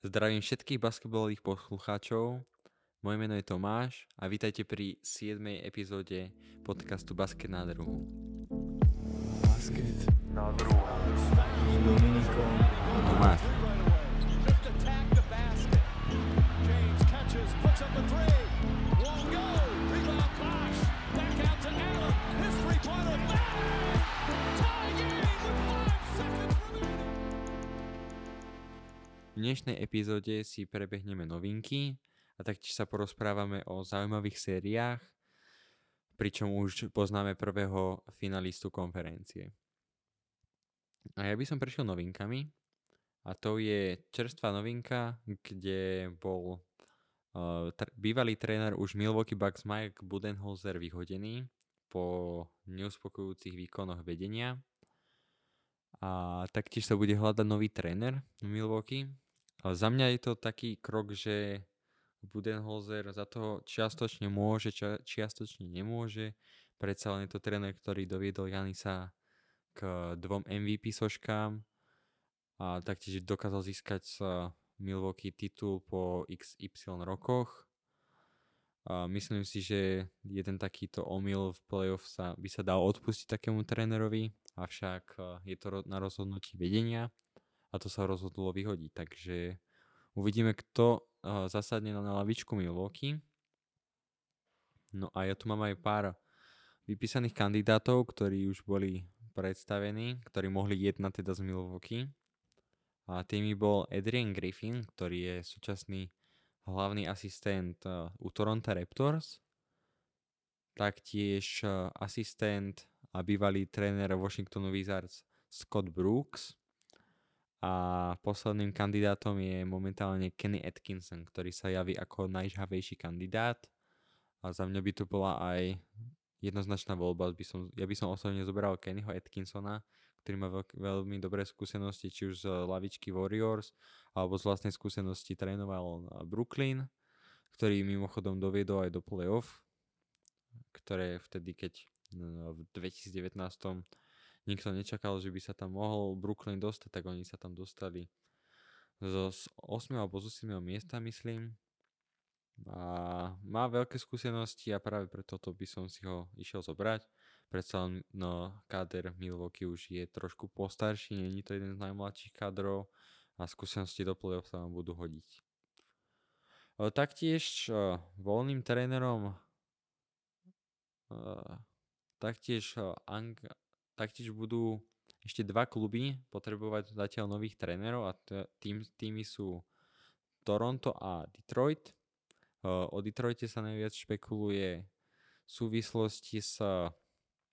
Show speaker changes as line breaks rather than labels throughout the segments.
Zdravím všetkých basketbalových poslucháčov. Moje meno je Tomáš a vítajte pri 7. epizóde podcastu Basket na druhu.
Basket na druhu.
Tomáš.
Just attack the basket. James catches, puts up the three.
Dnešnej epizóde si prebehneme novinky a taktiež sa porozprávame o zaujímavých sériách, pričom už poznáme prvého finalistu konferencie. A ja by som prešiel novinkami a to je čerstvá novinka, kde bol uh, tr- bývalý tréner už Milwaukee Bucks Mike Budenholzer vyhodený po neuspokojujúcich výkonoch vedenia a taktiež sa bude hľadať nový tréner v Milwaukee. A za mňa je to taký krok, že Budenholzer za to čiastočne môže, čia, čiastočne nemôže. Predsa len je to tréner, ktorý doviedol Janisa k dvom MVP soškám a taktiež dokázal získať sa Milwaukee titul po XY rokoch. A myslím si, že jeden takýto omyl v playoff sa, by sa dal odpustiť takému trénerovi, avšak eh, je to na rozhodnutí vedenia a to sa rozhodlo vyhodiť. Takže uvidíme, kto zasadne na, lavičku Milwaukee. No a ja tu mám aj pár vypísaných kandidátov, ktorí už boli predstavení, ktorí mohli jednať teda z Milwaukee. A tými bol Adrian Griffin, ktorý je súčasný hlavný asistent u Toronto Raptors. Taktiež asistent a bývalý tréner Washingtonu Wizards Scott Brooks. A posledným kandidátom je momentálne Kenny Atkinson, ktorý sa javí ako najžhavejší kandidát. A za mňa by to bola aj jednoznačná voľba. By som, ja by som osobne zobral Kennyho Atkinsona, ktorý má veľk, veľmi dobré skúsenosti, či už z lavičky Warriors, alebo z vlastnej skúsenosti trénoval Brooklyn, ktorý mimochodom doviedol aj do playoff, ktoré vtedy, keď no, v 2019 nikto nečakal, že by sa tam mohol Brooklyn dostať, tak oni sa tam dostali zo 8. alebo z 8. miesta, myslím. A má veľké skúsenosti a práve preto to by som si ho išiel zobrať. Predsa len no, káder Milwaukee už je trošku postarší, není to jeden z najmladších kádrov a skúsenosti do play sa vám budú hodiť. Taktiež e, voľným trénerom taktiež, Ang- taktiež budú ešte dva kluby potrebovať zatiaľ nových trénerov a tým, tými sú Toronto a Detroit. O Detroite sa najviac špekuluje v súvislosti s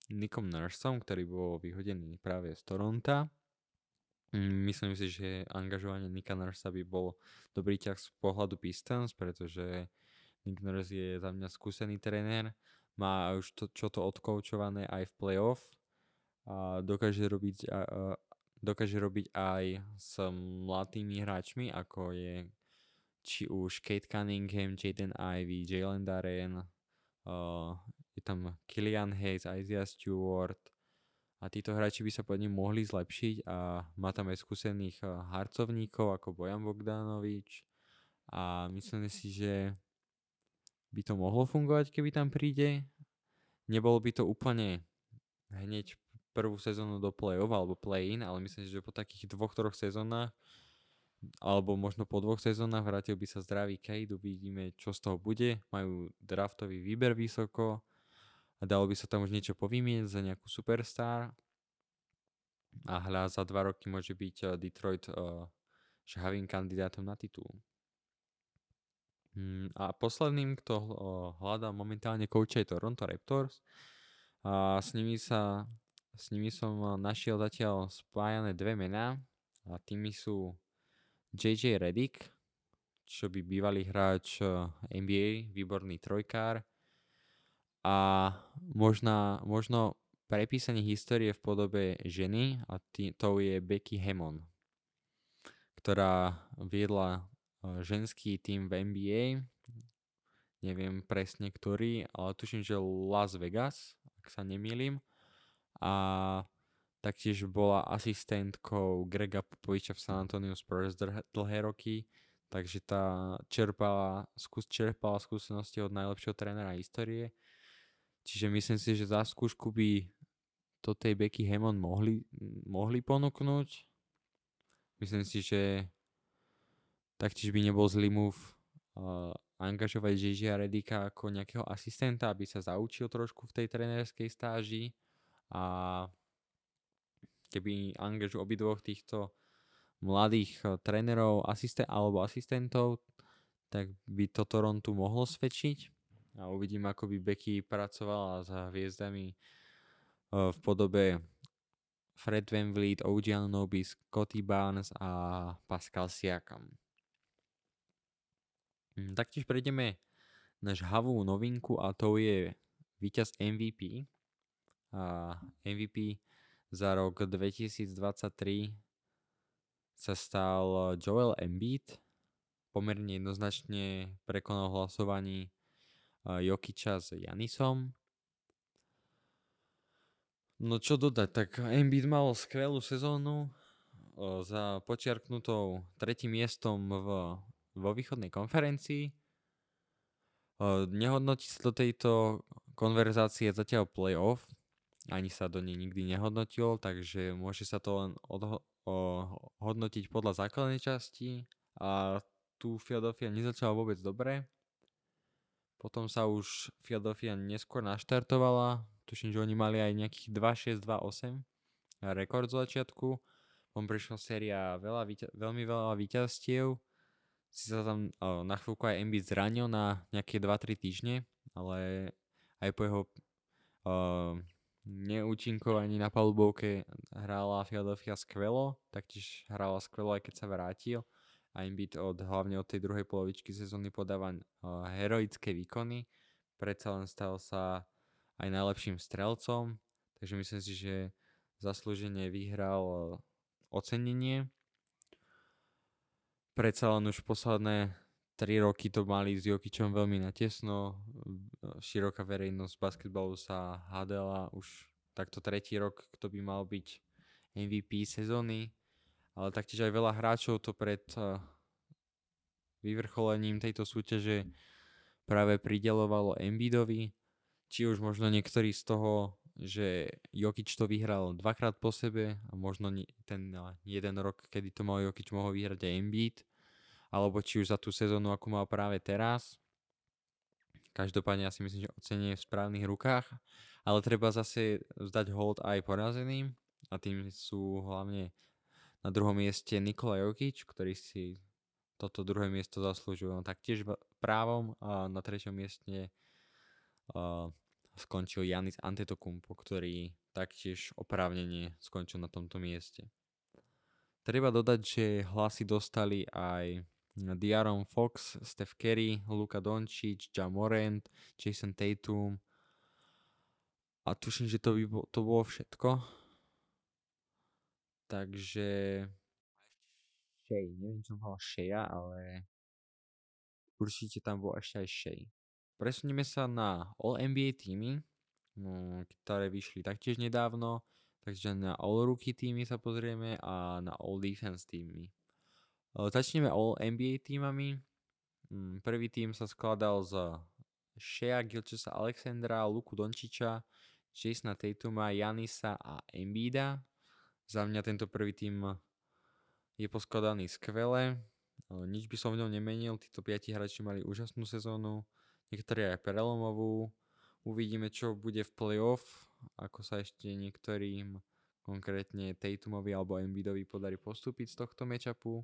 Nickom Nursom, ktorý bol vyhodený práve z Toronta. Mm, Myslím si, že angažovanie Nicka Nursa by bol dobrý ťah z pohľadu Pistons, pretože Nick Nurse je za mňa skúsený tréner, má už to, čo to odkoučované aj v playoff a dokáže robiť, a, dokáže robiť aj s mladými hráčmi, ako je či už Kate Cunningham, Jaden Ivey, Jalen Darren, uh, je tam Killian Hayes, Isaiah Stewart a títo hráči by sa pod ním mohli zlepšiť a má tam aj skúsených harcovníkov ako Bojan Bogdanovič a myslím si, že by to mohlo fungovať, keby tam príde. Nebolo by to úplne hneď prvú sezónu do play-off alebo play-in, ale myslím že po takých dvoch, troch sezónach alebo možno po dvoch sezónach vrátil by sa zdravý Kate, uvidíme, čo z toho bude. Majú draftový výber vysoko a dalo by sa tam už niečo povymieť za nejakú superstar a hľa za dva roky môže byť eh, Detroit uh, žhavým kandidátom na titul. Mm, A posledným, kto uh, hľadá momentálne kouča je Toronto Raptors. A s nimi sa s nimi som eh, našiel zatiaľ spájané dve mená a tými sú JJ Redick, čo by bývalý hráč eh, NBA, výborný trojkár a možná, možno prepísanie histórie v podobe ženy a tý, to je Becky Hammond, ktorá viedla eh, ženský tým v NBA, neviem presne ktorý, ale tuším, že Las Vegas, ak sa nemýlim. A taktiež bola asistentkou Grega Popoviča v San Antonio Spurs dlh- dlhé roky, takže tá čerpala, skús, čerpala skúsenosti od najlepšieho trénera histórie. Čiže myslím si, že za skúšku by to tej Becky Hammond mohli, mohli ponúknuť. Myslím si, že taktiež by nebol zlý move uh, angažovať Žižia Redika ako nejakého asistenta, aby sa zaučil trošku v tej trénerskej stáži a keby angažu obidvoch týchto mladých uh, trénerov asisten- alebo asistentov, tak by to Toronto mohlo svedčiť a uvidím, ako by Becky pracovala s hviezdami uh, v podobe Fred VanVleet, OG Anunoby, Scotty Barnes a Pascal Siakam. Mm, taktiež prejdeme na žhavú novinku a to je víťaz MVP. MVP za rok 2023 sa stal Joel Embiid. Pomerne jednoznačne prekonal hlasovaní Jokiča s Janisom. No čo dodať, tak Embiid mal skvelú sezónu za počiarknutou tretím miestom v vo východnej konferencii. Nehodnotí sa do tejto konverzácie zatiaľ playoff, ani sa do nej nikdy nehodnotil, takže môže sa to len odho- o- hodnotiť podľa základnej časti a tu Philadelphia nezačala vôbec dobre. Potom sa už Philadelphia neskôr naštartovala, tuším, že oni mali aj nejakých 2-6-2-8 rekord z začiatku. Potom prišla séria veľa, veľmi veľa víťazstiev si sa tam uh, na chvíľku aj Embiid zranil na nejaké 2-3 týždne, ale aj po jeho uh, neúčinkovaní na palubovke hrála Philadelphia skvelo, taktiež hrála skvelo aj keď sa vrátil. A Embiid od, hlavne od tej druhej polovičky sezóny podáva uh, heroické výkony, predsa len stal sa aj najlepším strelcom, takže myslím si, že zaslúžene vyhral uh, ocenenie. Predsa len už posledné 3 roky to mali s Jokičom veľmi natesno. Široká verejnosť basketbalu sa hádala už takto tretí rok, kto by mal byť MVP sezóny. Ale taktiež aj veľa hráčov to pred vyvrcholením tejto súťaže práve pridelovalo Embiidovi. Či už možno niektorí z toho, že Jokič to vyhral dvakrát po sebe a možno ten jeden rok, kedy to mal Jokič, mohol vyhrať aj Embiid alebo či už za tú sezónu, ako mal práve teraz. Každopádne ja si myslím, že ocenie je v správnych rukách, ale treba zase vzdať hold aj porazeným a tým sú hlavne na druhom mieste Nikola Jokic, ktorý si toto druhé miesto zaslúžil no, taktiež právom a na treťom mieste uh, skončil Janis Antetokounmpo, ktorý taktiež oprávnene skončil na tomto mieste. Treba dodať, že hlasy dostali aj Diaron Fox, Steph Curry, Luka Doncic, Ja Morant, Jason Tatum a tuším, že to, by bol, to bolo všetko. Takže Shea, neviem, čo mal Shea, ale určite tam bol ešte aj Shea. Presunieme sa na All NBA týmy, no, ktoré vyšli taktiež nedávno, takže na All Rookie týmy sa pozrieme a na All Defense týmy. Začneme All NBA týmami. Mm, prvý tým sa skladal z Shea Gilchesa Alexandra, Luku Dončiča, Jasona Tatuma, Janisa a Embiida. Za mňa tento prvý tým je poskladaný skvele. Nič by som v ňom nemenil, títo piati hráči mali úžasnú sezónu, niektorí aj prelomovú. Uvidíme, čo bude v playoff, ako sa ešte niektorým, konkrétne Tatumovi alebo Embiidovi podarí postúpiť z tohto matchupu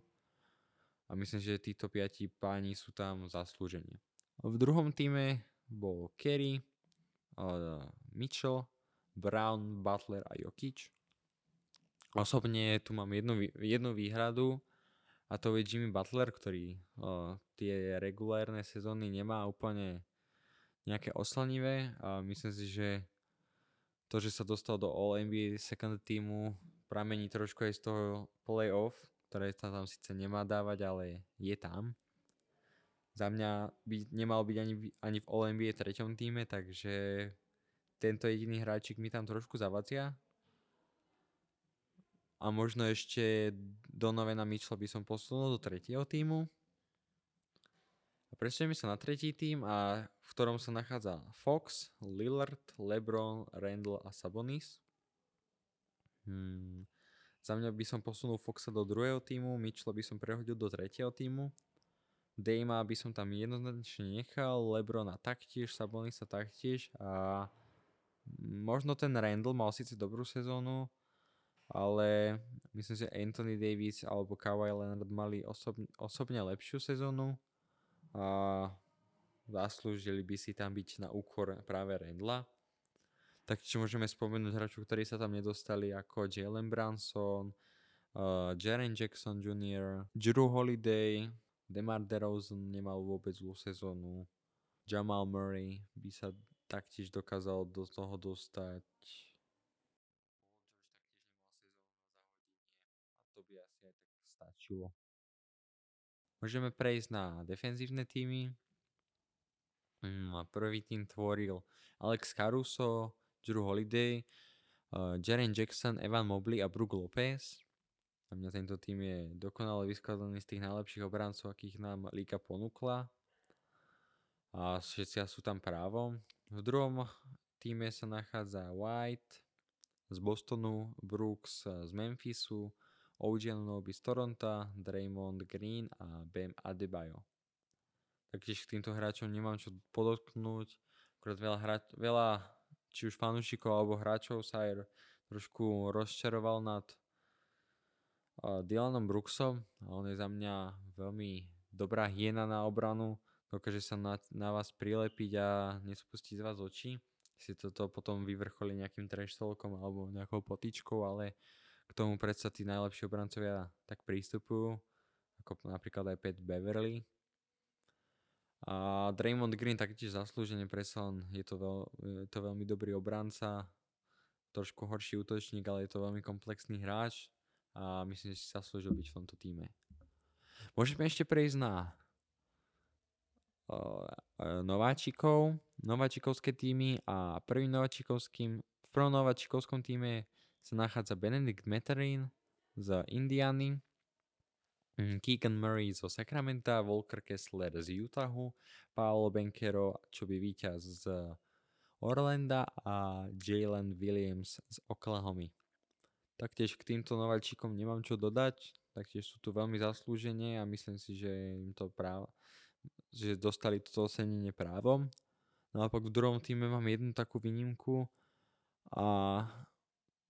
a myslím, že títo piati páni sú tam zaslúžení. V druhom týme bol Kerry, Mitchell, Brown, Butler a Jokic. Osobne tu mám jednu, jednu výhradu a to je Jimmy Butler, ktorý o, tie regulárne sezóny nemá úplne nejaké oslanivé a myslím si, že to, že sa dostal do All NBA second týmu pramení trošku aj z toho playoff, ktoré sa tam síce nemá dávať, ale je tam. Za mňa by nemal byť ani, ani v All NBA treťom týme, takže tento jediný hráčik mi tam trošku zavacia. A možno ešte Donovena Mitchell by som posunul do tretieho týmu. A presunieme sa na tretí tým, a v ktorom sa nachádza Fox, Lillard, LeBron, Randall a Sabonis. Hmm. Za mňa by som posunul Foxa do druhého týmu, Mitchell by som prehodil do tretieho týmu. Dejma by som tam jednoznačne nechal, Lebrona taktiež, Sabonisa taktiež a možno ten Randall mal síce dobrú sezónu, ale myslím, že Anthony Davis alebo Kawhi Leonard mali osobne, osobne lepšiu sezónu a zaslúžili by si tam byť na úkor práve Randla. Taktiež môžeme spomenúť hráčov, ktorí sa tam nedostali ako Jalen Branson, uh, Jaren Jackson Jr., Drew Holiday, Demar DeRozan nemal vôbec zlú sezónu. Jamal Murray by sa taktiež dokázal do toho dostať. To by asi aj tak stačilo. Môžeme prejsť na defenzívne týmy. Mm, prvý tým tvoril Alex Caruso, Drew Holiday, uh, Jaren Jackson, Evan Mobley a Brook Lopez. Za mňa tento tým je dokonale vyskladaný z tých najlepších obrancov, akých nám Liga ponúkla. A všetci sú tam právom. V druhom týme sa nachádza White z Bostonu, Brooks z Memphisu, OG Anunoby z Toronto, Draymond Green a Bam Adebayo. Taktiež k týmto hráčom nemám čo podotknúť. Akurát veľa, hra- veľa či už fanúšikov alebo hráčov sa aj trošku rozčaroval nad Dylanom Brooksom on je za mňa veľmi dobrá hiena na obranu, dokáže sa na, na vás prilepiť a nespustiť z vás oči. Si toto potom vyvrcholí nejakým trash alebo nejakou potičkou, ale k tomu predsa tí najlepší obrancovia tak prístupujú, ako napríklad aj Pat Beverly. A Draymond Green taktiež zaslúžene predsa je to, veľ, je to veľmi dobrý obranca, trošku horší útočník, ale je to veľmi komplexný hráč, a myslím, že si zaslúžil byť v tomto týme. Môžeme ešte prejsť na uh, nováčikov, nováčikovské týmy a prvým nováčikovským, v prvom nováčikovskom týme sa nachádza Benedict Meterin z Indiany, Keegan Murray zo Sacramento, Volker Kessler z Utahu, Paolo Benkero, čo by víťaz z Orlanda a Jalen Williams z Oklahoma. Taktiež k týmto nováčikom nemám čo dodať, taktiež sú tu veľmi zaslúženie a myslím si, že im to právo, že dostali toto ocenenie právom. Naopak v druhom týme mám jednu takú výnimku a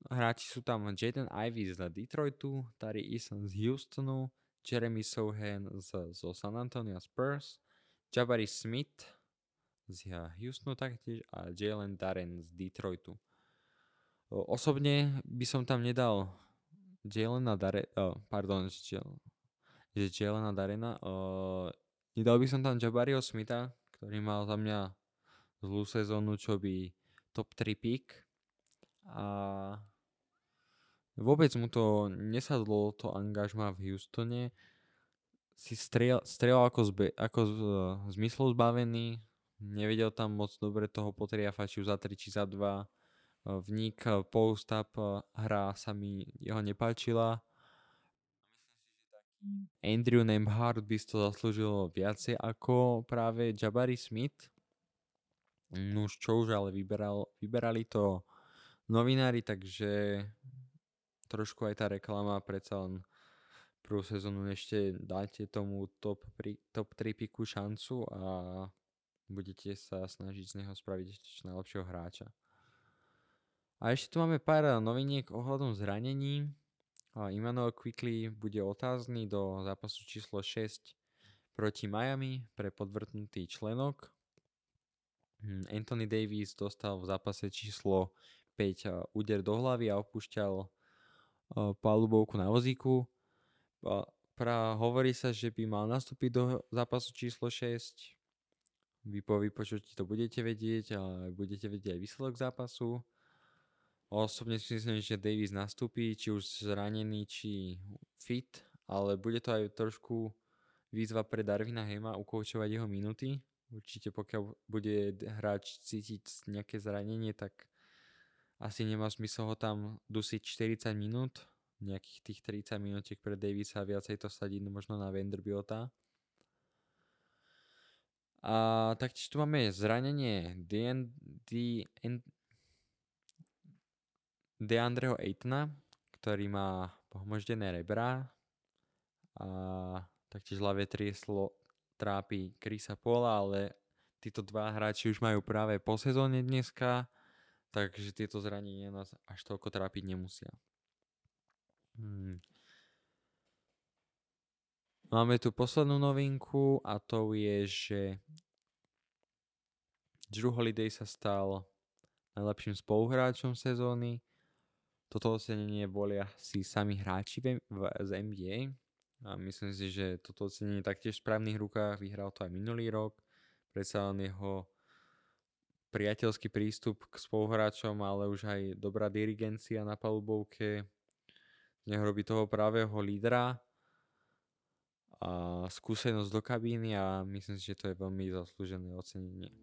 hráči sú tam Jaden Ivy z Detroitu, Tari Eason z Houstonu, Jeremy Sohan z, z San Antonio Spurs, Jabari Smith z Houstonu taktiež a Jalen Darren z Detroitu. Osobne by som tam nedal Jelena Dare, oh, pardon, že Jelena Darena. Uh, nedal by som tam Jabario Smitha, ktorý mal za mňa zlú sezónu, čo by top 3 pick. A vôbec mu to nesadlo to angažma v Houstone. Si strel ako, zbe, ako z, uh, zmyslov zbavený, nevedel tam moc dobre toho potriafať, či za 3 či za 2 vnik, eh, post-up eh, hra sa mi jeho nepáčila. Andrew Nemhard by to zaslúžil viacej ako práve Jabari Smith. No už čo už, ale vyberal, vyberali to novinári, takže trošku aj tá reklama predsa len prvú sezónu ešte dáte tomu top, pri, top 3 piku šancu a budete sa snažiť z neho spraviť ešte najlepšieho hráča. A ešte tu máme pár noviniek ohľadom zranení. Immanuel Quickly bude otázny do zápasu číslo 6 proti Miami pre podvrtnutý členok. Hm, Anthony Davis dostal v zápase číslo 5 úder do hlavy a opúšťal palubovku na vozíku. Pra, hovorí sa, že by mal nastúpiť do zápasu číslo 6. Vy po vypočutí to budete vedieť a budete vedieť aj výsledok zápasu. Osobne si myslím, že Davis nastúpi, či už zranený, či fit, ale bude to aj trošku výzva pre Darvina Hema ukoučovať jeho minúty. Určite pokiaľ bude hráč cítiť nejaké zranenie, tak asi nemá zmysel ho tam dusiť 40 minút. Nejakých tých 30 minútiek pre Davisa a viacej to sadiť možno na Vanderbilta. A taktiež tu máme zranenie DN, DeAndreho Aitona, ktorý má pohmoždené rebra a taktiež ľavé trieslo trápi Krisa Pola, ale títo dva hráči už majú práve po sezóne dneska, takže tieto zranenia nás až toľko trápiť nemusia. Hmm. Máme tu poslednú novinku a to je, že Drew Holiday sa stal najlepším spoluhráčom sezóny. Toto ocenenie volia si sami hráči v, v, z NBA. A myslím si, že toto ocenenie taktiež v správnych rukách. Vyhral to aj minulý rok. Predsa len jeho priateľský prístup k spoluhráčom, ale už aj dobrá dirigencia na palubovke. Nech robí toho pravého lídra a skúsenosť do kabíny a myslím si, že to je veľmi zaslúžené ocenenie.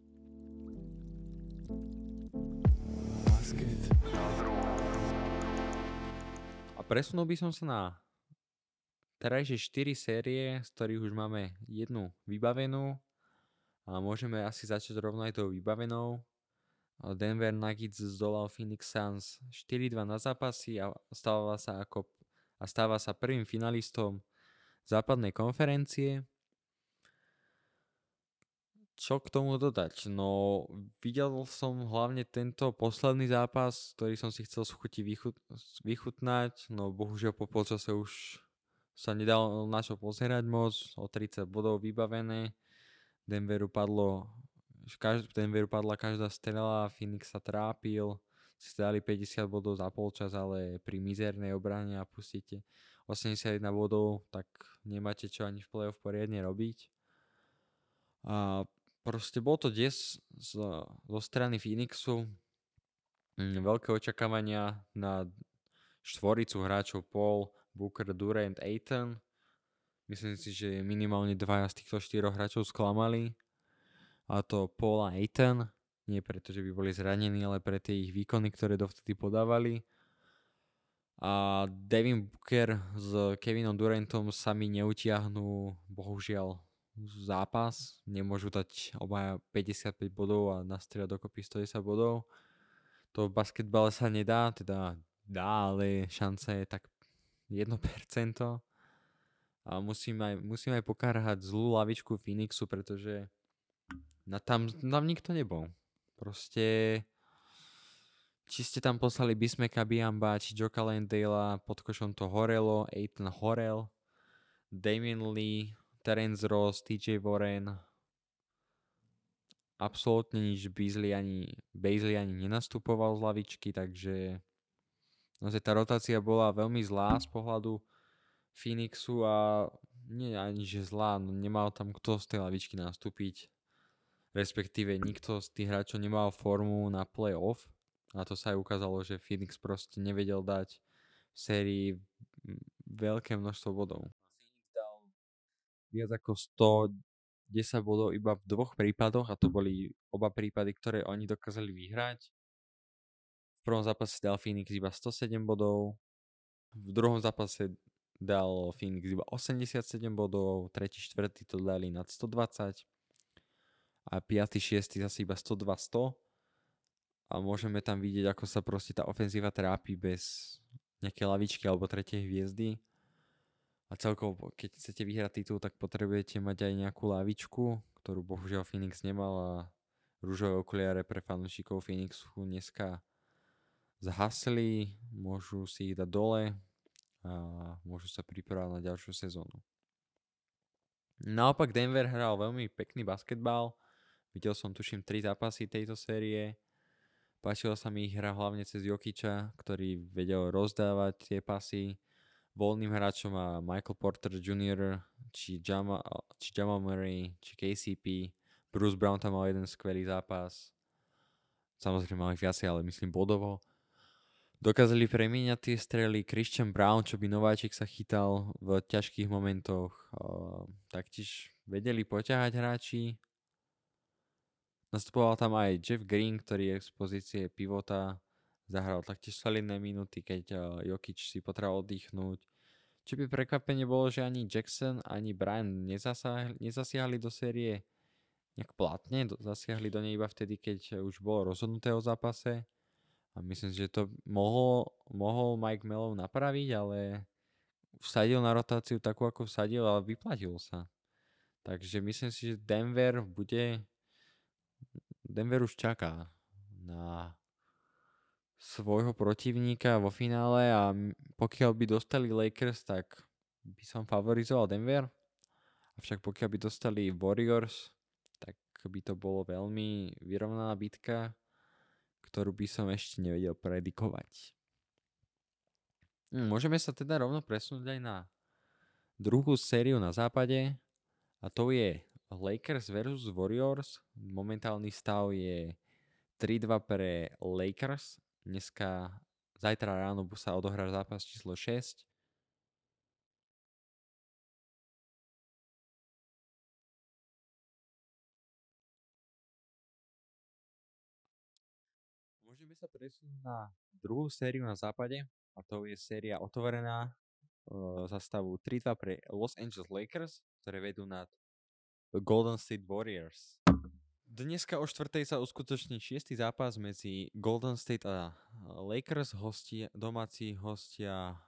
A presunul by som sa na terajšie 4 série, z ktorých už máme jednu vybavenú a môžeme asi začať rovno aj tou vybavenou. Denver Nuggets zdolal Phoenix Suns 4-2 na zápasy a stáva sa, ako, a stáva sa prvým finalistom západnej konferencie. Čo k tomu dodať? No, videl som hlavne tento posledný zápas, ktorý som si chcel vychut- vychutnať, no bohužiaľ po polčase už sa nedal na čo pozerať moc, o 30 bodov vybavené. Denveru padlo, každý, Denveru padla každá strela, Phoenix sa trápil, si dali 50 bodov za polčas, ale pri mizernej obrane a pustíte 81 bodov, tak nemáte čo ani v play-off poriadne robiť. A proste bol to des z, zo strany Phoenixu. Mm, veľké očakávania na štvoricu hráčov Paul, Booker, Durant, Aiton. Myslím si, že minimálne dvaja z týchto štyroch hráčov sklamali. A to Paul a Aiton. Nie preto, že by boli zranení, ale pre tie ich výkony, ktoré dovtedy podávali. A Devin Booker s Kevinom Durantom sami neutiahnú bohužiaľ zápas. Nemôžu dať obaja 55 bodov a nastrieľať dokopy 110 bodov. To v basketbale sa nedá, teda dá, ale šanca je tak 1%. A musím aj, musím aj pokárhať zlú lavičku Phoenixu, pretože na tam, tam nikto nebol. Proste či ste tam poslali Bismeka Biamba, či Joka Landale, pod košom to horelo, Aiton horel, Damien Lee, Terence Ross, TJ Warren, absolútne nič Beasley ani, Beasley ani nenastupoval z lavičky, takže naozaj tá rotácia bola veľmi zlá z pohľadu Phoenixu a nie ani že zlá, no nemal tam kto z tej lavičky nastúpiť, respektíve nikto z tých hráčov nemal formu na playoff, a to sa aj ukázalo, že Phoenix proste nevedel dať v sérii veľké množstvo bodov. Phoenix dal viac ako 110 bodov iba v dvoch prípadoch a to boli oba prípady, ktoré oni dokázali vyhrať. V prvom zápase dal Phoenix iba 107 bodov, v druhom zápase dal Phoenix iba 87 bodov, tretí, štvrtý to dali nad 120 a 5. 6. zase iba 102-100 a môžeme tam vidieť, ako sa proste tá ofenzíva trápi bez nejaké lavičky alebo tretej hviezdy. A celkovo, keď chcete vyhrať titul, tak potrebujete mať aj nejakú lavičku, ktorú bohužiaľ Phoenix nemal a rúžové okuliare pre fanúšikov Phoenixu dneska zhasli, môžu si ich dať dole a môžu sa pripravať na ďalšiu sezónu. Naopak Denver hral veľmi pekný basketbal. Videl som tuším 3 zápasy tejto série Páčila sa mi ich hra hlavne cez Jokiča, ktorý vedel rozdávať tie pasy voľným hráčom a Michael Porter Jr., či Jama, či Jamal Murray, či KCP. Bruce Brown tam mal jeden skvelý zápas. Samozrejme mal ich viacej, ale myslím bodovo. Dokázali premieňať tie strely. Christian Brown, čo by nováčik sa chytal v ťažkých momentoch. Taktiež vedeli poťahať hráči. Nastupoval tam aj Jeff Green, ktorý je z pozície pivota. Zahral taktiež solidné minúty, keď Jokic si potreboval oddychnúť. Čo by prekvapenie bolo, že ani Jackson, ani Brian nezasiahli, nezasiahli do série. nejak platne, zasiahli do nej iba vtedy, keď už bolo rozhodnuté o zápase. A myslím že to mohol, mohol Mike Mellon napraviť, ale vsadil na rotáciu takú, ako vsadil, ale vyplatil sa. Takže myslím si, že Denver bude... Denver už čaká na svojho protivníka vo finále a pokiaľ by dostali Lakers, tak by som favorizoval Denver. Avšak pokiaľ by dostali Warriors, tak by to bolo veľmi vyrovnaná bitka, ktorú by som ešte nevedel predikovať. Hm, môžeme sa teda rovno presunúť aj na druhú sériu na západe a to je Lakers versus Warriors. Momentálny stav je 3-2 pre Lakers. Dneska, zajtra ráno sa odohrá zápas číslo 6. Presunúť na druhú sériu na západe a to je séria otvorená uh, za stavu 3-2 pre Los Angeles Lakers, ktoré vedú nad Golden State Warriors. Dneska o štvrtej sa uskutoční šiestý zápas medzi Golden State a Lakers, hosti, domáci hostia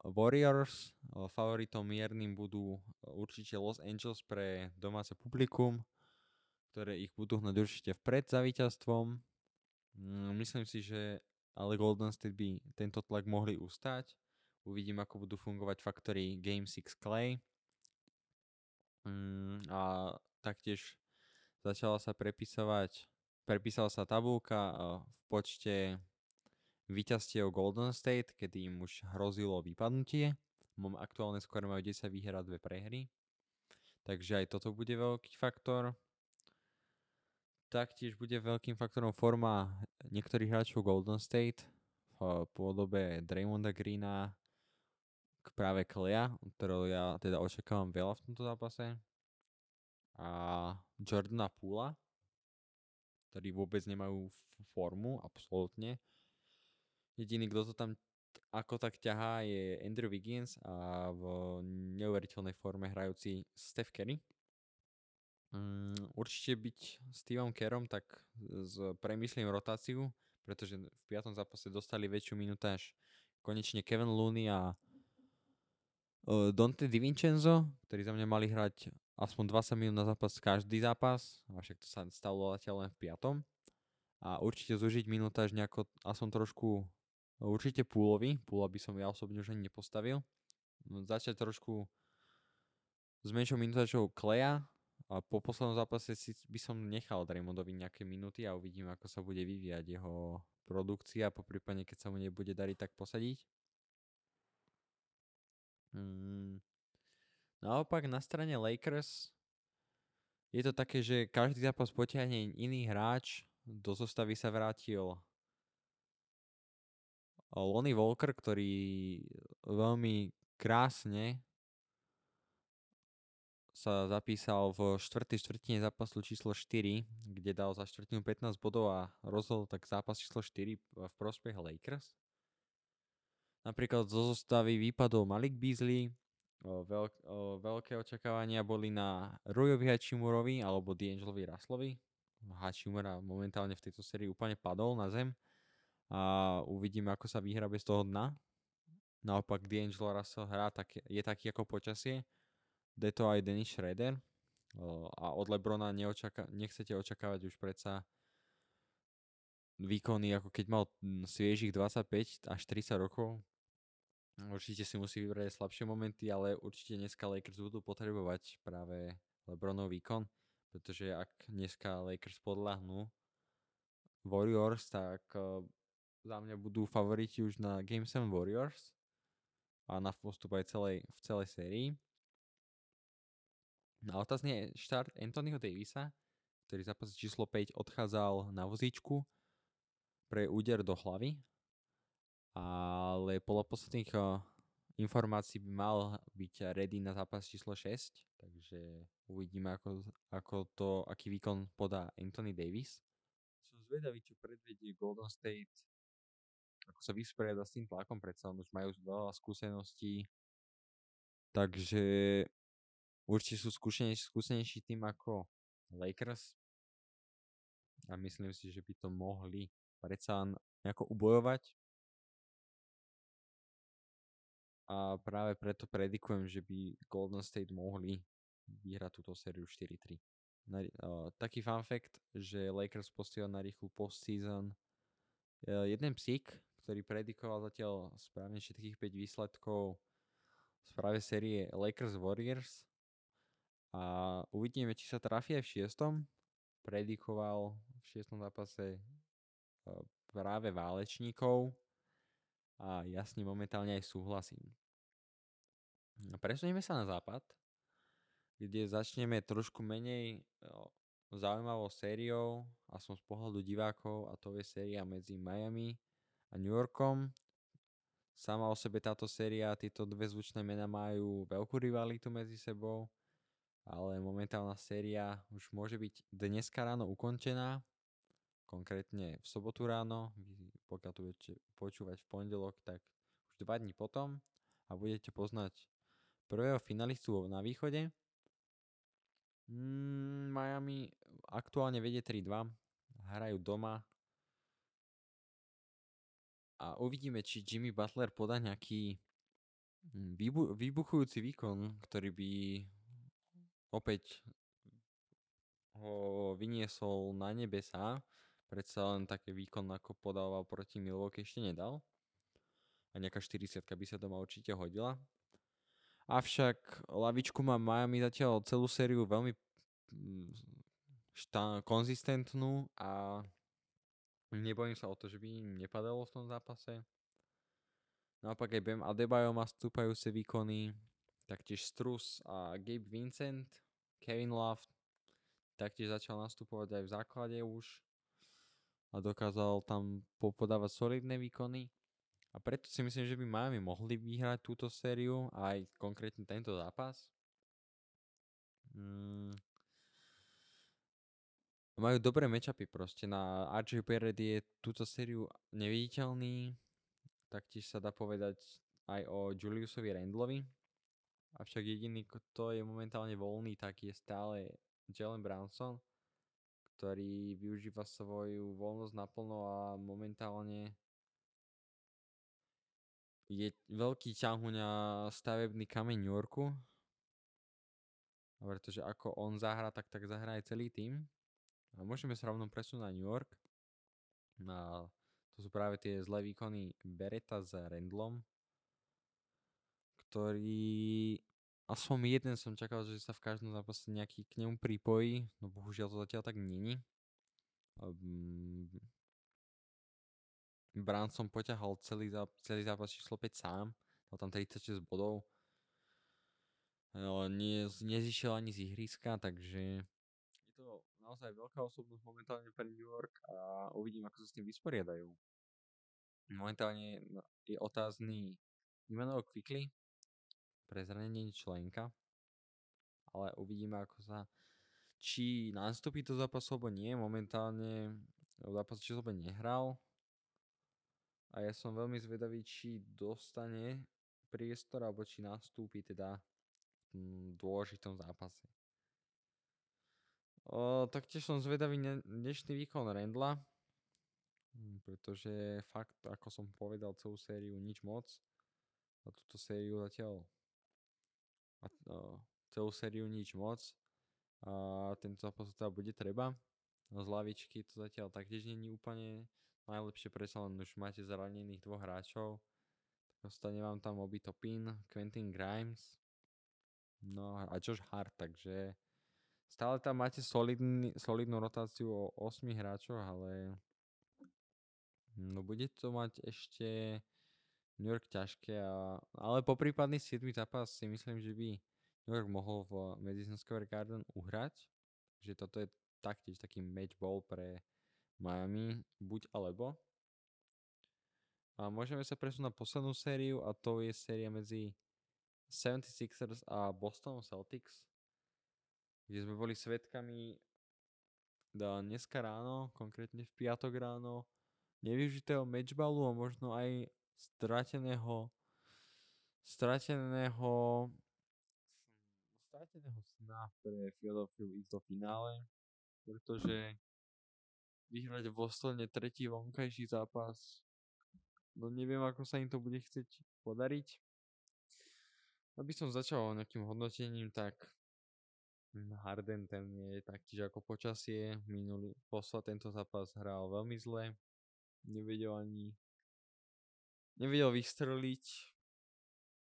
Warriors. Favoritom miernym budú určite Los Angeles pre domáce publikum, ktoré ich budú hnať určite vpred za víťazstvom. Mm, myslím si, že ale Golden State by tento tlak mohli ustať. Uvidím, ako budú fungovať faktory Game 6 Clay. Mm, a taktiež začala sa prepisovať, prepísala sa tabulka v počte víťazstiev Golden State, kedy im už hrozilo vypadnutie. Aktuálne skôr majú 10 výher a 2 prehry. Takže aj toto bude veľký faktor. Taktiež bude veľkým faktorom forma niektorých hráčov Golden State v podobe Draymonda Greena k práve Klea, ktorého ja teda očakávam veľa v tomto zápase. A Jordana Poola, ktorí vôbec nemajú formu, absolútne. Jediný, kto to tam ako tak ťahá je Andrew Wiggins a v neuveriteľnej forme hrajúci Steph Curry. Mm, určite byť Steveom Kerom, tak s premyslím rotáciu, pretože v piatom zápase dostali väčšiu minutáž konečne Kevin Looney a uh, Dante DiVincenzo, ktorí za mňa mali hrať aspoň 20 minút na zápas každý zápas, a však to sa stalo zatiaľ len v piatom. A určite zužiť minutáž nejako, aspoň trošku, určite púlovi, púla by som ja osobne už ani nepostavil. No, začať trošku s menšou minutážou Kleja, po poslednom zápase si by som nechal Draymondovi nejaké minúty a uvidím, ako sa bude vyvíjať jeho produkcia, po prípadne, keď sa mu nebude dariť, tak posadiť. Hmm. Naopak na strane Lakers je to také, že každý zápas potiahne iný hráč. Do zostavy sa vrátil Lonnie Walker, ktorý veľmi krásne sa zapísal v štvrtej štvrtine zápasu číslo 4, kde dal za štvrtinu 15 bodov a rozhodol tak zápas číslo 4 v prospech Lakers. Napríklad zo zostavy vypadol Malik Beasley, veľk, veľké očakávania boli na Royovi Hachimurovi alebo D'Angelovi Russellovi. Hachimura momentálne v tejto sérii úplne padol na zem a uvidíme, ako sa vyhra bez toho dna. Naopak D'Angelo Russell hrá tak, je taký ako počasie, de to aj Dennis Schroeder a od Lebrona neočaka- nechcete očakávať už predsa výkony, ako keď mal sviežich 25 až 30 rokov. Určite si musí vybrať slabšie momenty, ale určite dneska Lakers budú potrebovať práve Lebronov výkon, pretože ak dneska Lakers podľahnú Warriors, tak za mňa budú favoriti už na Game 7 Warriors a na postup aj celej, v celej sérii. A otázne je štart Anthonyho Davisa, ktorý zápas číslo 5 odchádzal na vozíčku pre úder do hlavy, ale podľa posledných uh, informácií by mal byť ready na zápas číslo 6, takže uvidíme, ako, ako to, aký výkon podá Anthony Davis. Som zvedavý, čo predvedie Golden State, ako sa vysporiada s tým tlakom, predsa už majú veľa skúseností, takže určite sú skúsenejší, skúsenejší tým ako Lakers. A myslím si, že by to mohli predsa nejako ubojovať. A práve preto predikujem, že by Golden State mohli vyhrať túto sériu 4-3. Na, uh, taký fun fact, že Lakers posiela na rýchlu postseason uh, jeden psík, ktorý predikoval zatiaľ správne všetkých 5 výsledkov z práve série Lakers Warriors a uvidíme, či sa trafí aj v šiestom. Predikoval v šiestom zápase uh, práve válečníkov a ja s ním momentálne aj súhlasím. Presunieme sa na západ, kde začneme trošku menej zaujímavou sériou, som z pohľadu divákov, a to je séria medzi Miami a New Yorkom. Sama o sebe táto séria, tieto dve zvučné mená majú veľkú rivalitu medzi sebou, ale momentálna séria už môže byť dneska ráno ukončená konkrétne v sobotu ráno, pokiaľ to budete počúvať v pondelok, tak už dva dní potom a budete poznať prvého finalistu na východe. Mm, Miami aktuálne vedie 3-2, hrajú doma a uvidíme, či Jimmy Butler podá nejaký mm, výbu- vybuchujúci výkon, ktorý by opäť ho vyniesol na nebesa predsa len také výkon, ako podával proti Milwaukee ešte nedal. A nejaká 40 by sa doma určite hodila. Avšak lavičku má Miami zatiaľ celú sériu veľmi mm, štá, konzistentnú a nebojím sa o to, že by im nepadalo v tom zápase. Naopak aj Bam Adebayo má stúpajúce výkony, taktiež Strus a Gabe Vincent, Kevin Love taktiež začal nastupovať aj v základe už a dokázal tam podávať solidné výkony. A preto si myslím, že by Miami mohli vyhrať túto sériu aj konkrétne tento zápas. Mm. Majú dobré matchupy proste. Na RJ Barrett je túto sériu neviditeľný. Taktiež sa dá povedať aj o Juliusovi Randlovi. Avšak jediný, kto je momentálne voľný, tak je stále Jalen Brownson ktorý využíva svoju voľnosť naplno a momentálne je veľký ťahuň a stavebný kameň New Yorku. Pretože ako on zahra, tak tak zahrá aj celý tým. A môžeme sa rovno presunúť na New York. A to sú práve tie zlé výkony Bereta s Randlom, ktorý Aspoň jeden som čakal, že sa v každom zápase nejaký k nemu pripojí, no bohužiaľ to zatiaľ tak není. Um, Branson poťahal celý, zá, celý zápas číslo 5 sám, dal tam 36 bodov. Nie, nezišiel ani z ihriska, takže je to naozaj veľká osobnosť momentálne pre New York a uvidím, ako sa s tým vysporiadajú. Momentálne je otázny Immanuel Quickly, pre zranenie členka. Ale uvidíme, ako sa či nastúpi do zápasu, alebo nie. Momentálne v zápase číslo 5 nehral. A ja som veľmi zvedavý, či dostane priestor, alebo či nastúpi teda v dôležitom zápase. O, taktiež som zvedavý na dnešný výkon Rendla, pretože fakt, ako som povedal, celú sériu nič moc. A túto sériu zatiaľ a celú sériu nič moc. A tento zápas teda bude treba. No z lavičky to zatiaľ taktiež není úplne najlepšie, predsa len už máte zranených dvoch hráčov. Ostane vám tam Obi Topin, Quentin Grimes, no a Josh Hart, takže stále tam máte solidný, solidnú rotáciu o 8 hráčov, ale no bude to mať ešte New York ťažké, a, ale po prípadný 7. zápas si myslím, že by New York mohol v Madison Square Garden uhrať. Takže toto je taktiež taký match ball pre Miami, buď alebo. A môžeme sa presunúť na poslednú sériu a to je séria medzi 76ers a Boston Celtics, kde sme boli svetkami dneska ráno, konkrétne v piatok ráno, nevyužitého matchballu a možno aj strateného strateného strateného sna pre Philadelphia ísť do finále, pretože vyhrať v Bostone tretí vonkajší zápas, no neviem, ako sa im to bude chcieť podariť. Aby som začal nejakým hodnotením, tak Harden ten je taktiež ako počasie. Minulý posled tento zápas hral veľmi zle. Nevedel ani nevedel vystreliť.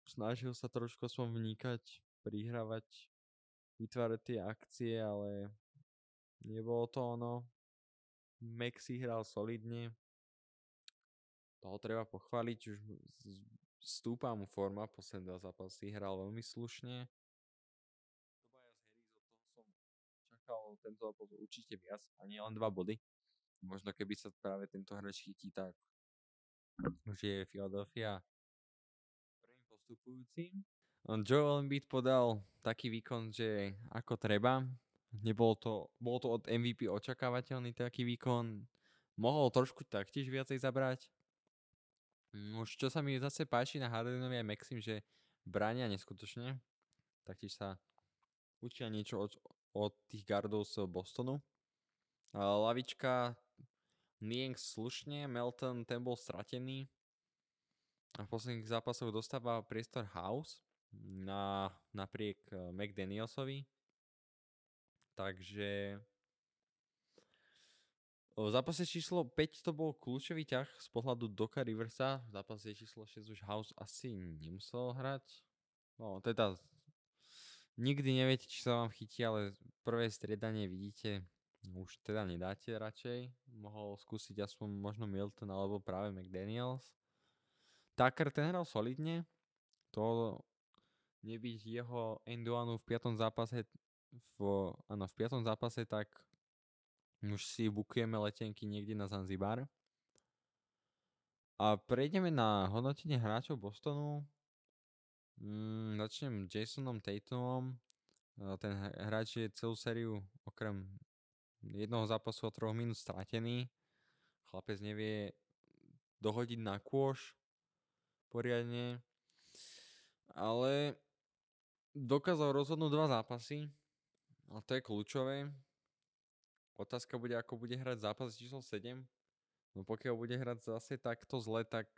Snažil sa trošku som vnikať, prihrávať, vytvárať tie akcie, ale nebolo to ono. Maxi hral solidne. Toho treba pochváliť, už stúpa mu forma, posledné dva zápasy hral veľmi slušne. Čakal tento zápas určite viac, a nie len dva body. Možno keby sa práve tento hráč chytí, tak už je Philadelphia prvým postupujúcim. Joel Embiid podal taký výkon, že ako treba. Nebol to, bol to od MVP očakávateľný taký výkon. Mohol trošku taktiež viacej zabrať. Mm, už čo sa mi zase páči na Hardenovi aj Maxim, že bránia neskutočne. Taktiež sa učia niečo od, od tých gardov z Bostonu. Lavička Niang slušne, Melton ten bol stratený. A v posledných zápasoch dostáva priestor House na, napriek eh, McDanielsovi. Takže v zápase číslo 5 to bol kľúčový ťah z pohľadu Doka Riversa. V zápase číslo 6 už House asi nemusel hrať. No teda nikdy neviete, či sa vám chytí, ale prvé striedanie vidíte už teda nedáte radšej. Mohol skúsiť aspoň možno Milton alebo práve McDaniels. Tucker ten hral solidne. To nebyť jeho Enduanu v piatom zápase v, áno, v piatom zápase, tak už si bukujeme letenky niekde na Zanzibar. A prejdeme na hodnotenie hráčov Bostonu. Mm, začnem Jasonom Tatumom. Ten hráč je celú sériu okrem jednoho zápasu o troch minút stratený. Chlapec nevie dohodiť na kôš poriadne. Ale dokázal rozhodnúť dva zápasy. A to je kľúčové. Otázka bude, ako bude hrať zápas číslo 7. No pokiaľ bude hrať zase takto zle, tak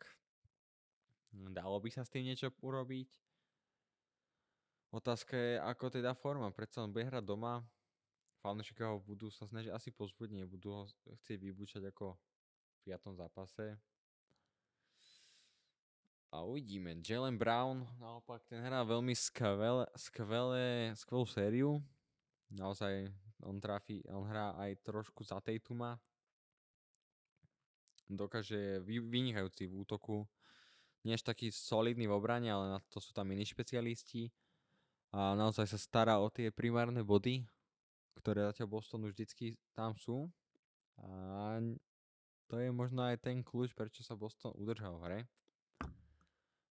dalo by sa s tým niečo urobiť. Otázka je, ako teda forma. Predsa on bude hrať doma fanúšikovia ho budú sa snažiť asi pozbudiť, nebudú ho chcieť vybučať ako v piatom zápase. A uvidíme. Jalen Brown, naopak, ten hrá veľmi skvelé, skvelé, skvelú sériu. Naozaj, on trafí, on hrá aj trošku za Tatuma. Dokáže vynikajúci v útoku. Nie až taký solidný v obrane, ale na to sú tam iní špecialisti. A naozaj sa stará o tie primárne body ktoré zatiaľ Bostonu vždycky tam sú. A to je možno aj ten kľúč, prečo sa Boston udržal v hre.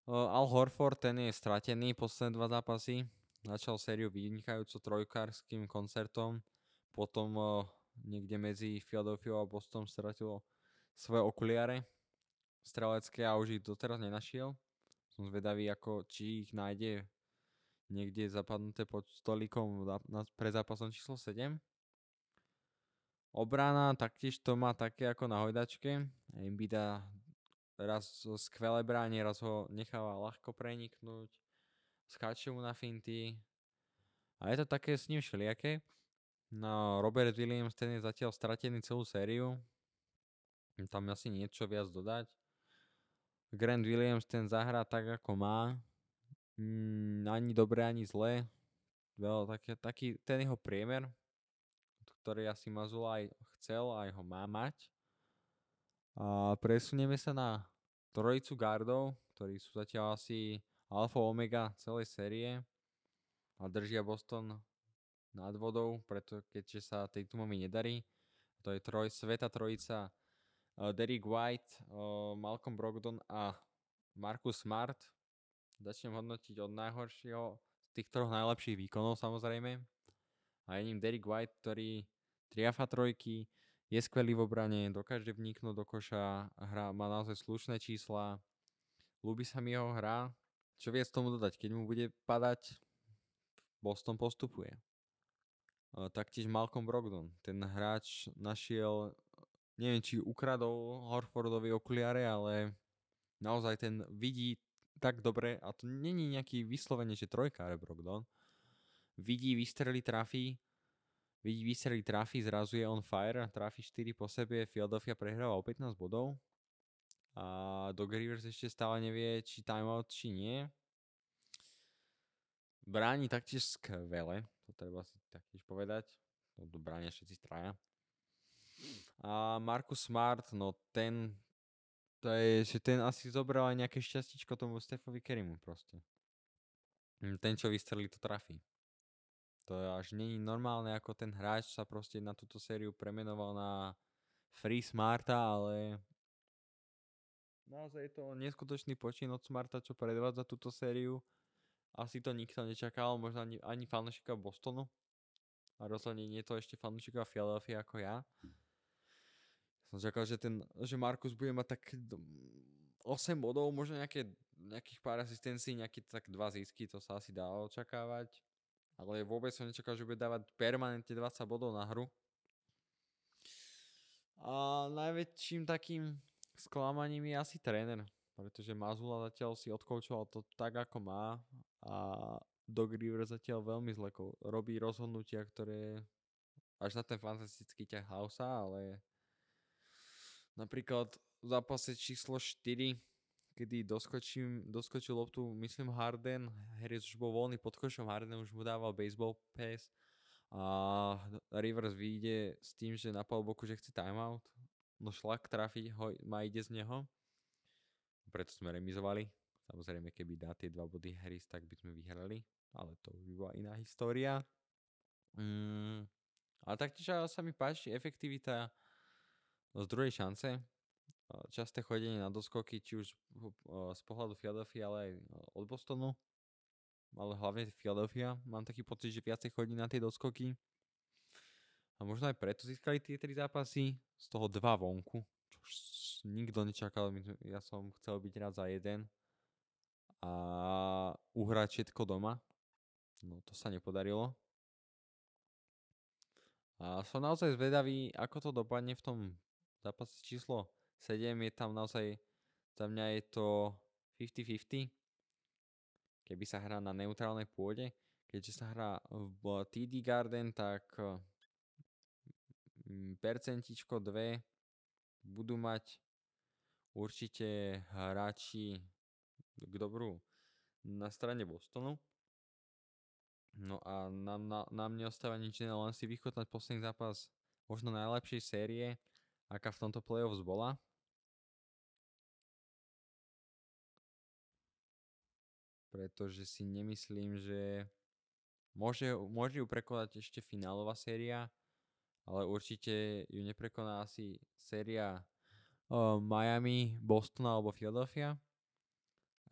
Al Horford, ten je stratený posledné dva zápasy. Začal sériu vynikajúco trojkárským koncertom. Potom niekde medzi Philadelphia a Boston stratil svoje okuliare strelecké a už ich doteraz nenašiel. Som zvedavý, ako, či ich nájde niekde zapadnuté pod stolikom pre zápasom číslo 7. Obrana taktiež to má také ako na hojdačke. Embida raz skvelé bránie, raz ho necháva ľahko preniknúť. Skáče mu na finty. A je to také s ním všelijaké. No, Robert Williams ten je zatiaľ stratený celú sériu. Tam asi niečo viac dodať. Grant Williams ten zahrá tak ako má. Mm, ani dobre, ani zle. Veľa také, taký ten jeho priemer, ktorý asi Mazula aj chcel, aj ho má mať. A presunieme sa na trojicu gardov, ktorí sú zatiaľ asi alfa omega celej série a držia Boston nad vodou, preto keďže sa tej Tumovi nedarí. To je troj, sveta trojica uh, Derek White, uh, Malcolm Brogdon a Marcus Smart. Začnem hodnotiť od najhoršieho z tých troch najlepších výkonov samozrejme. A je ním Derek White, ktorý triafa trojky, je skvelý v obrane, dokáže vniknúť do koša, hra, má naozaj slušné čísla, ľúbi sa mi jeho hra. Čo viac tomu dodať, keď mu bude padať Boston postupuje. Taktiež Malcolm Brogdon, ten hráč našiel, neviem či ukradol Horfordovi okuliare, ale naozaj ten vidí tak dobre, a to není nejaký vyslovene, že trojkár Brogdon, vidí, vystrelí, trafí, vidí, vystrelí, trafí, zrazu je on fire, trafí 4 po sebe, Philadelphia prehráva o 15 bodov a Doc Rivers ešte stále nevie, či timeout, či nie. Bráni taktiež skvele, to treba si taktiež povedať, to bránia všetci traja. A Marcus Smart, no ten, to je, že ten asi zobral aj nejaké šťastíčko tomu Stefovi Kerimu proste. Ten, čo vystrelí, to trafí. To je až není normálne, ako ten hráč sa proste na túto sériu premenoval na Free Smarta, ale naozaj je to neskutočný počin od Smarta, čo predvádza túto sériu. Asi to nikto nečakal, možno ani, ani fanúšika Bostonu. A rozhodne nie je to ešte fanúšika Philadelphia ako ja. Som čakal, že, ten, že Markus bude mať tak 8 bodov, možno nejaké, nejakých pár asistencií, nejaké tak dva zisky, to sa asi dá očakávať ale vôbec som nečakal, že bude dávať permanentne 20 bodov na hru. A najväčším takým sklamaním je asi tréner, pretože Mazula zatiaľ si odkoučoval to tak, ako má a Dog River zatiaľ veľmi zle robí rozhodnutia, ktoré až na ten fantastický ťah Hausa, ale napríklad v zápase číslo 4 kedy doskočím, doskočil loptu, myslím Harden, Harris už bol voľný pod košom, Harden už mu dával baseball pass a Rivers vyjde s tým, že na boku, že chce timeout, no šlak trafi ho, má ide z neho, preto sme remizovali. Samozrejme, keby dá tie dva body Harris, tak by sme vyhrali, ale to by bola iná história. Mm, ale taktiež sa mi páči efektivita z druhej šance, časté chodenie na doskoky, či už z pohľadu Philadelphia, ale aj od Bostonu. Ale hlavne Philadelphia. Mám taký pocit, že viacej chodí na tie doskoky. A možno aj preto získali tie tri zápasy. Z toho dva vonku. Čo nikto nečakal. Ja som chcel byť rád za jeden. A uhrať všetko doma. No to sa nepodarilo. A som naozaj zvedavý, ako to dopadne v tom zápase číslo 7 je tam naozaj, za mňa je to 50-50, keby sa hrá na neutrálnej pôde. Keďže sa hrá v TD Garden, tak mm, percentičko 2 budú mať určite hráči k dobru na strane Bostonu. No a nám, na, nám neostáva nič iné, len si vychutnať posledný zápas možno najlepšej série, aká v tomto playoffs bola. pretože si nemyslím, že môže, môže ju prekonať ešte finálová séria, ale určite ju neprekoná asi séria uh, Miami, Boston alebo Philadelphia.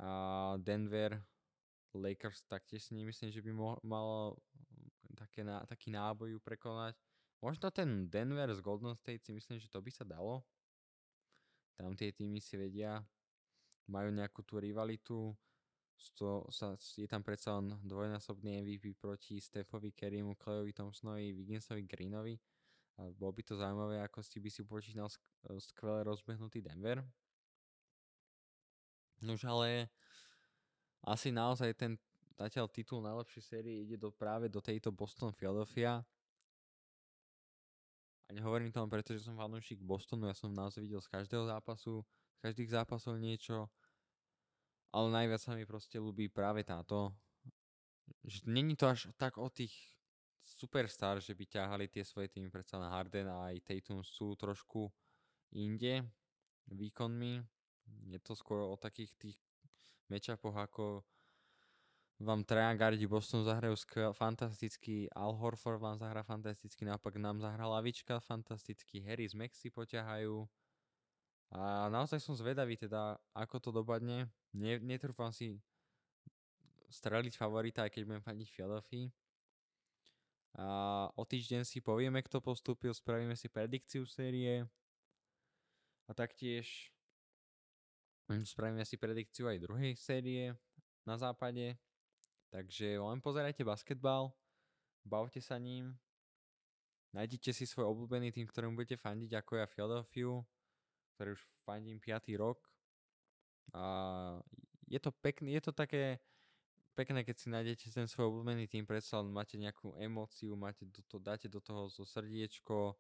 A Denver, Lakers taktiež si nemyslím, že by mo- malo také na, taký náboj ju prekonať. Možno ten Denver z Golden State si myslím, že to by sa dalo. Tam tie týmy si vedia, majú nejakú tú rivalitu to sa, je tam predsa len dvojnásobný MVP proti Stefovi Kerrymu, Klejovi Thompsonovi, Wigginsovi, Greenovi. A bol by to zaujímavé, ako si by si počínal skvelé rozbehnutý Denver. Nož ale asi naozaj ten zatiaľ titul najlepšej série ide do, práve do tejto Boston Philadelphia. A nehovorím to len preto, že som fanúšik Bostonu, ja som naozaj videl z každého zápasu, z každých zápasov niečo ale najviac sa mi proste ľúbi práve táto, že není to až tak o tých superstar, že by ťahali tie svoje týmy predsa na Harden a aj Tatum sú trošku inde výkonmi. Je to skôr o takých tých matchupoch, ako vám traja gardi Boston zahrajú skvel, fantastický, Al Horford vám zahrá fantasticky, naopak nám zahrá lavička fantasticky, Harris Maxi poťahajú, a naozaj som zvedavý teda, ako to dopadne. Ne, netrúfam si streliť favorita, aj keď budem faniť Philadelphia. A o týždeň si povieme, kto postúpil, spravíme si predikciu série a taktiež spravíme si predikciu aj druhej série na západe. Takže len pozerajte basketbal, bavte sa ním, nájdite si svoj obľúbený tým, ktorým budete fandiť, ako ja Philadelphia, ktorý už fandím 5. rok. A je to pekné, je to také pekné, keď si nájdete ten svoj obľúbený tým, predsa máte nejakú emóciu, máte do to, dáte do toho zo srdiečko,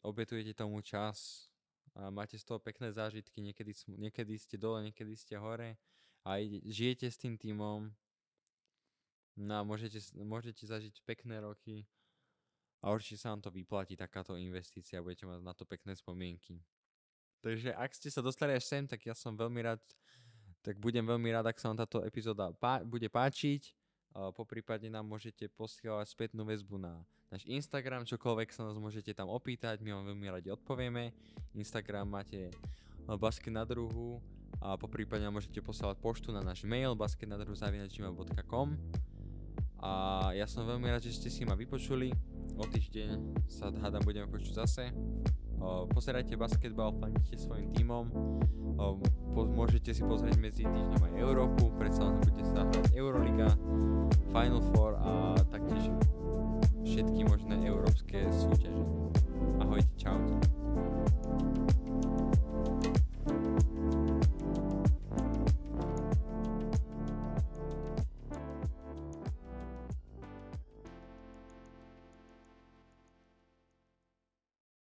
obetujete tomu čas a máte z toho pekné zážitky, niekedy, niekedy ste dole, niekedy ste hore a žijete s tým týmom no a môžete, môžete zažiť pekné roky a určite sa vám to vyplatí takáto investícia, budete mať na to pekné spomienky. Takže ak ste sa dostali až sem, tak ja som veľmi rád, tak budem veľmi rád, ak sa vám táto epizóda pá- bude páčiť. Po prípade nám môžete posielať spätnú väzbu na náš Instagram, čokoľvek sa nás môžete tam opýtať, my vám veľmi radi odpovieme. Instagram máte basket na druhu a po prípade nám môžete posielať poštu na náš mail basketnadruhu.gmail.com a ja som veľmi rád, že ste si ma vypočuli. O týždeň sa hádam budeme počuť zase. Pozerajte basketbal, fandite svojim tímom. Môžete si pozrieť medzi týždňom aj Európu, predsa len bude sa hrať Euroliga, Final Four a taktiež všetky možné európske súťaže. Ahojte, čaute.